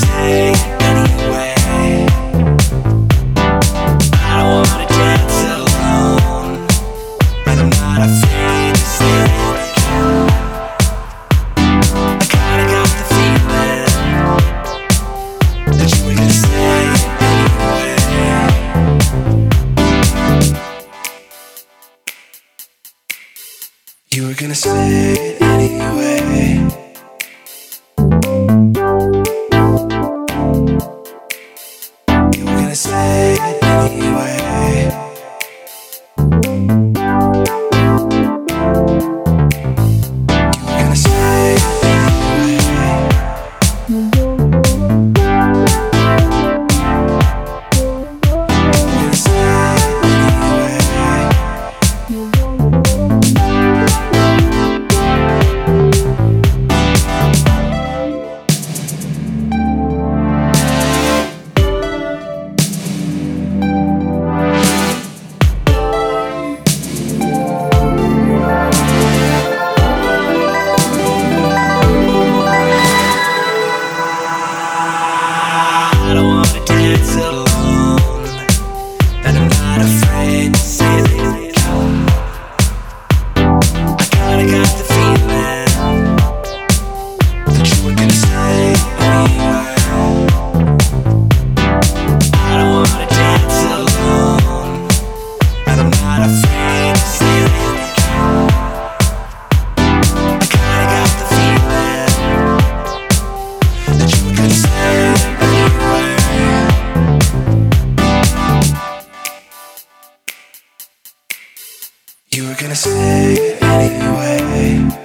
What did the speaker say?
say anyway? I don't wanna dance alone, I'm not afraid to say I kinda got the feeling that you were gonna say anyway. You were gonna say it anyway. gonna say it anyway.